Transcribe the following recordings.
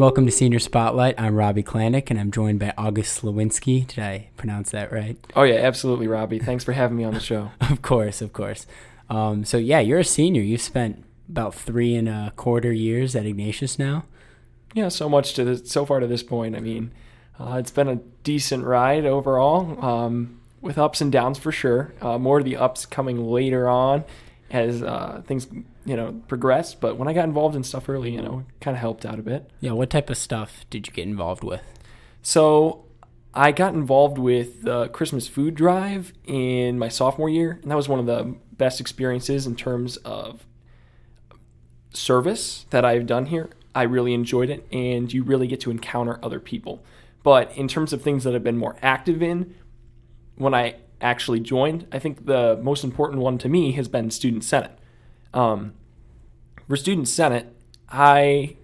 Welcome to Senior Spotlight. I'm Robbie Klanac, and I'm joined by August Slawienski. Did I pronounce that right? Oh yeah, absolutely, Robbie. Thanks for having me on the show. of course, of course. Um, so yeah, you're a senior. You've spent about three and a quarter years at Ignatius now. Yeah, so much to this, so far to this point. I mean, uh, it's been a decent ride overall, um, with ups and downs for sure. Uh, more of the ups coming later on as uh, things you know progress. But when I got involved in stuff early, you know, kind of helped out a bit. Yeah, what type of stuff did you get involved with? So I got involved with the Christmas food drive in my sophomore year, and that was one of the best experiences in terms of service that I've done here. I really enjoyed it, and you really get to encounter other people. But in terms of things that I've been more active in, when I actually joined, I think the most important one to me has been Student Senate. Um, for Student Senate, I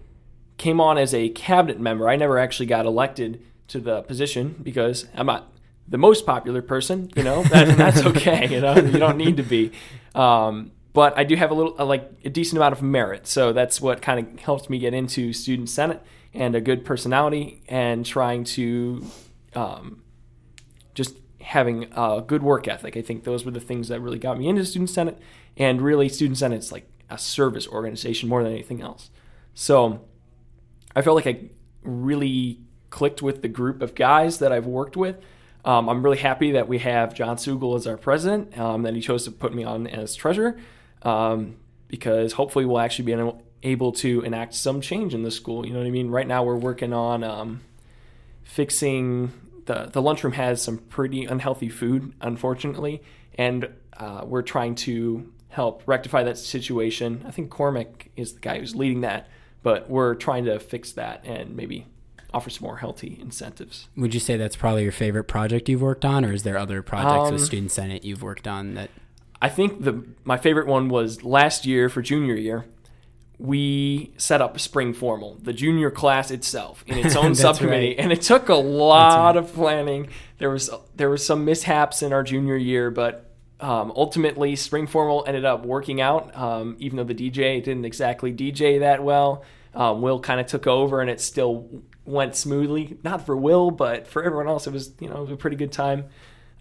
came on as a cabinet member. I never actually got elected to the position because I'm not the most popular person. You know, that, that's okay. You know, you don't need to be. Um, but I do have a little, like a decent amount of merit. So that's what kind of helped me get into Student Senate and a good personality and trying to um, just having a good work ethic. I think those were the things that really got me into Student Senate. And really, Student Senate's like a service organization more than anything else. So I felt like I really clicked with the group of guys that I've worked with. Um, I'm really happy that we have John Sugel as our president, um, that he chose to put me on as treasurer, um, because hopefully we'll actually be able to enact some change in the school. You know what I mean? Right now we're working on um, fixing the the lunchroom has some pretty unhealthy food, unfortunately, and uh, we're trying to help rectify that situation. I think Cormac is the guy who's leading that, but we're trying to fix that and maybe offer some more healthy incentives. Would you say that's probably your favorite project you've worked on, or is there other projects um, with Student Senate you've worked on that? I think the my favorite one was last year for junior year we set up spring formal, the junior class itself, in its own subcommittee, right. and it took a lot right. of planning. There was there was some mishaps in our junior year, but um, ultimately spring formal ended up working out. Um, even though the DJ didn't exactly DJ that well, um, Will kind of took over, and it still went smoothly. Not for Will, but for everyone else, it was you know it was a pretty good time.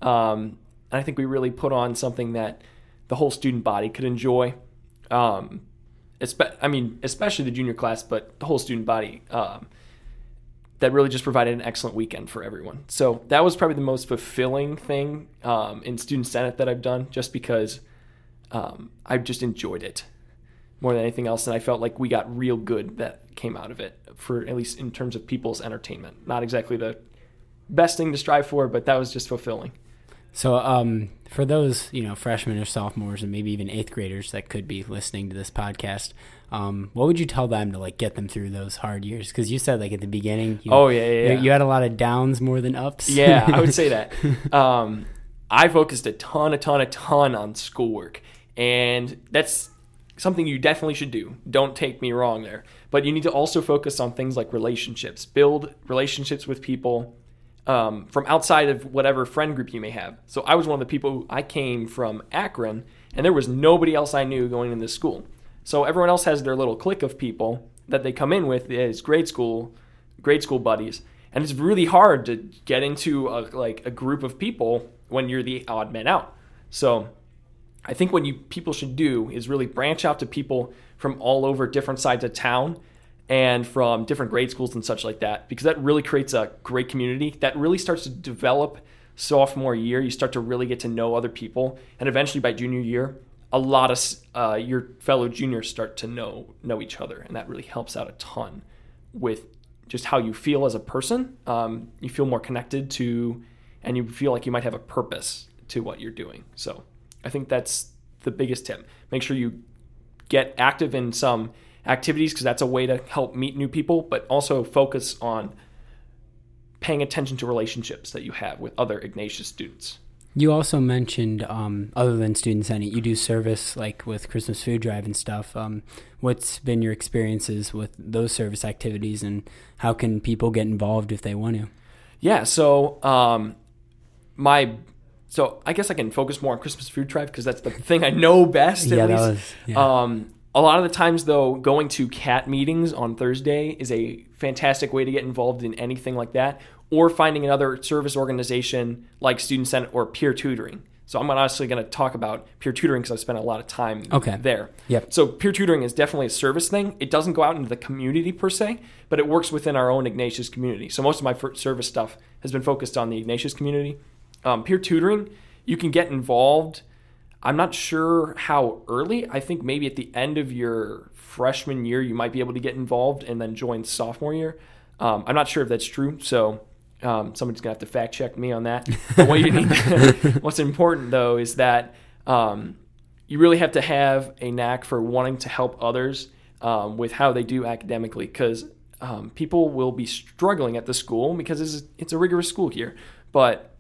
Um, and I think we really put on something that the whole student body could enjoy. Um, I mean, especially the junior class, but the whole student body, um, that really just provided an excellent weekend for everyone. So that was probably the most fulfilling thing um, in Student Senate that I've done, just because um, I've just enjoyed it more than anything else, and I felt like we got real good that came out of it, for at least in terms of people's entertainment. Not exactly the best thing to strive for, but that was just fulfilling. So, um, for those you know freshmen or sophomores and maybe even eighth graders that could be listening to this podcast, um, what would you tell them to like get them through those hard years? Because you said like at the beginning, you, oh yeah, yeah, you, you, had a lot of downs more than ups. Yeah, I would say that. Um, I focused a ton, a ton, a ton on schoolwork, and that's something you definitely should do. Don't take me wrong there, but you need to also focus on things like relationships, build relationships with people um, from outside of whatever friend group you may have. So I was one of the people, who, I came from Akron, and there was nobody else I knew going in this school. So everyone else has their little clique of people that they come in with as grade school, grade school buddies. And it's really hard to get into a, like a group of people when you're the odd man out. So I think what you people should do is really branch out to people from all over different sides of town and from different grade schools and such like that because that really creates a great community. That really starts to develop sophomore year. You start to really get to know other people. And eventually by junior year a lot of uh, your fellow juniors start to know know each other. And that really helps out a ton with just how you feel as a person. Um, you feel more connected to and you feel like you might have a purpose to what you're doing. So i think that's the biggest tip. Make sure you get active in some activities because that's a way to help meet new people, but also focus on paying attention to relationships that you have with other Ignatius students. You also mentioned, um, other than Student Senate, you do service like with Christmas food drive and stuff. Um, what's been your experiences with those service activities, and how can people get involved if they want to? Yeah, so um, my so I guess I can focus more on Christmas food drive because that's the thing I know best. At yeah, least. Was, yeah. A lot of the times, though, going to CAT meetings on Thursday is a fantastic way to get involved in anything like that, or finding another service organization like Student Senate or peer tutoring. So I'm honestly going to talk about peer tutoring because I've spent a lot of time Okay. there. Yep. So peer tutoring is definitely a service thing. It doesn't go out into the community per se, but it works within our own Ignatius community. So most of my service stuff has been focused on the Ignatius community. Um, peer tutoring, you can get involved. I'm not sure how early. I think maybe at the end of your freshman year, you might be able to get involved and then join sophomore year. Um, I'm not sure if that's true. So um, somebody's gonna have to fact check me on that. But what you need, what's important though, is that um, you really have to have a knack for wanting to help others um, with how they do academically, because um, people will be struggling at the school because it's, it's a rigorous school here. But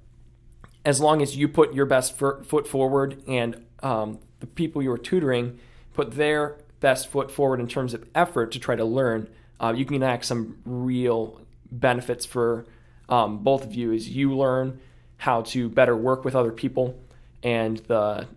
as long as you put your best foot forward and um, the people you are tutoring put their best foot forward in terms of effort to try to learn, uh, you can enact some real benefits for um, both of you as you learn how to better work with other people and the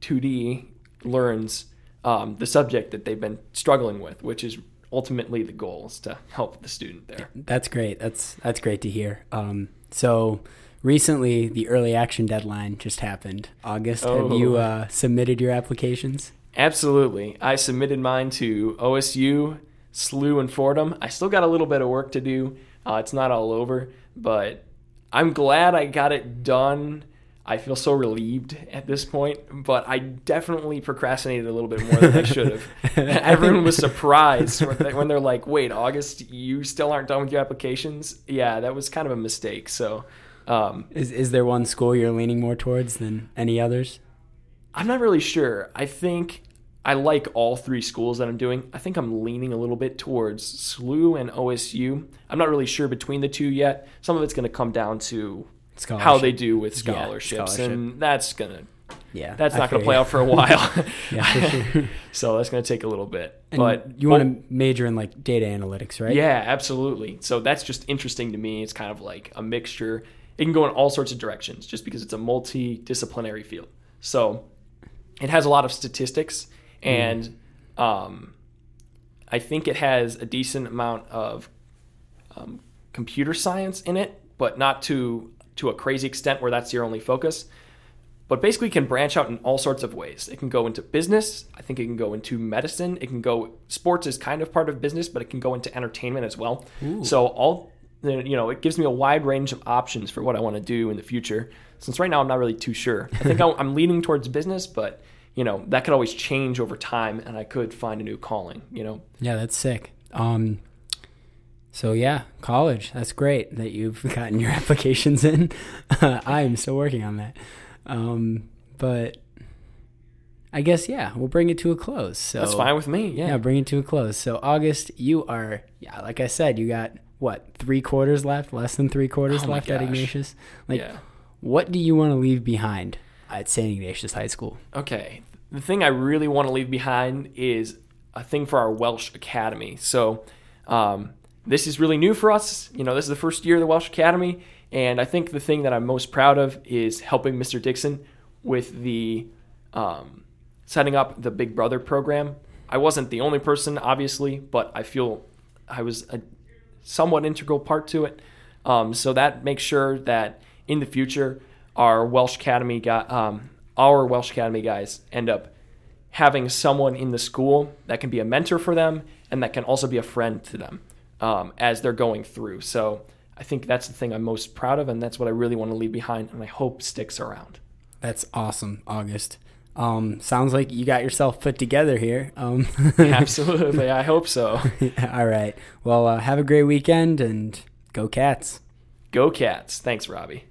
tutee learns um, the subject that they've been struggling with, which is ultimately the goal is to help the student there. That's great. That's that's great to hear. Um, so recently, the early action deadline just happened. August. Have you Oh. uh, submitted your applications? Absolutely. I submitted mine to OSU, SLU, and Fordham. I still got a little bit of work to do. Uh, it's not all over, but I'm glad I got it done. I feel so relieved at this point, but I definitely procrastinated a little bit more than I should have. Everyone was surprised when they're like, "Wait, August, you still aren't done with your applications?" Yeah, that was kind of a mistake. So, um, Is is there one school you're leaning more towards than any others? I'm not really sure. I think I like all three schools that I'm doing. I think I'm leaning a little bit towards SLU and OSU. I'm not really sure between the two yet. Some of it's going to come down to how they do with Yeah, scholarships, scholarship. and that's gonna Yeah, that's I not going to play out for a while. Yeah, sure. so that's going to take a little bit. And but you want to major in like data analytics, right? yeah, absolutely. So that's just interesting to me. It's kind of like a mixture. It can go in all sorts of directions just because it's a multidisciplinary field. So it has a lot of statistics and um, I think it has a decent amount of um, computer science in it, but not to to a crazy extent where that's your only focus. But basically, can branch out in all sorts of ways. It can go into business. I think it can go into medicine. It can go. Sports is kind of part of business, but it can go into entertainment as well. So all you know, it gives me a wide range of options for what I want to do in the future. Since right now I'm not really too sure. I think I'm leaning towards business, but you know that could always change over time, and I could find a new calling. You know, Yeah, that's sick. Um, so yeah, college. That's great that you've gotten your applications in. I am still working on that. Um, but I guess yeah, we'll bring it to a close. So that's fine with me. Yeah. Yeah. bring it to a close. So August, you are yeah, like I said, you got what three quarters left, less than three quarters Oh left at. Ignatius. Like, yeah. what do you want to leave behind at St. Ignatius High School? Okay. The thing I really want to leave behind is a thing for our Welsh Academy. So, um, this is really new for us. You know, this is the first year of the Welsh Academy. And I think the thing that I'm most proud of is helping Mr. Dixon with the um, setting up the Big Brother program. I wasn't the only person, obviously, but I feel I was a somewhat integral part to it. Um, so that makes sure that in the future, our Welsh Academy um, our Welsh Academy guys end up having someone in the school that can be a mentor for them and that can also be a friend to them um, as they're going through. So I think that's the thing I'm most proud of, and that's what I really want to leave behind, and I hope sticks around. That's awesome, August. Um, sounds like you got yourself put together here. Um, Absolutely, I hope so. all right. Well, uh, have a great weekend and go cats. Go Cats! Thanks, Robbie.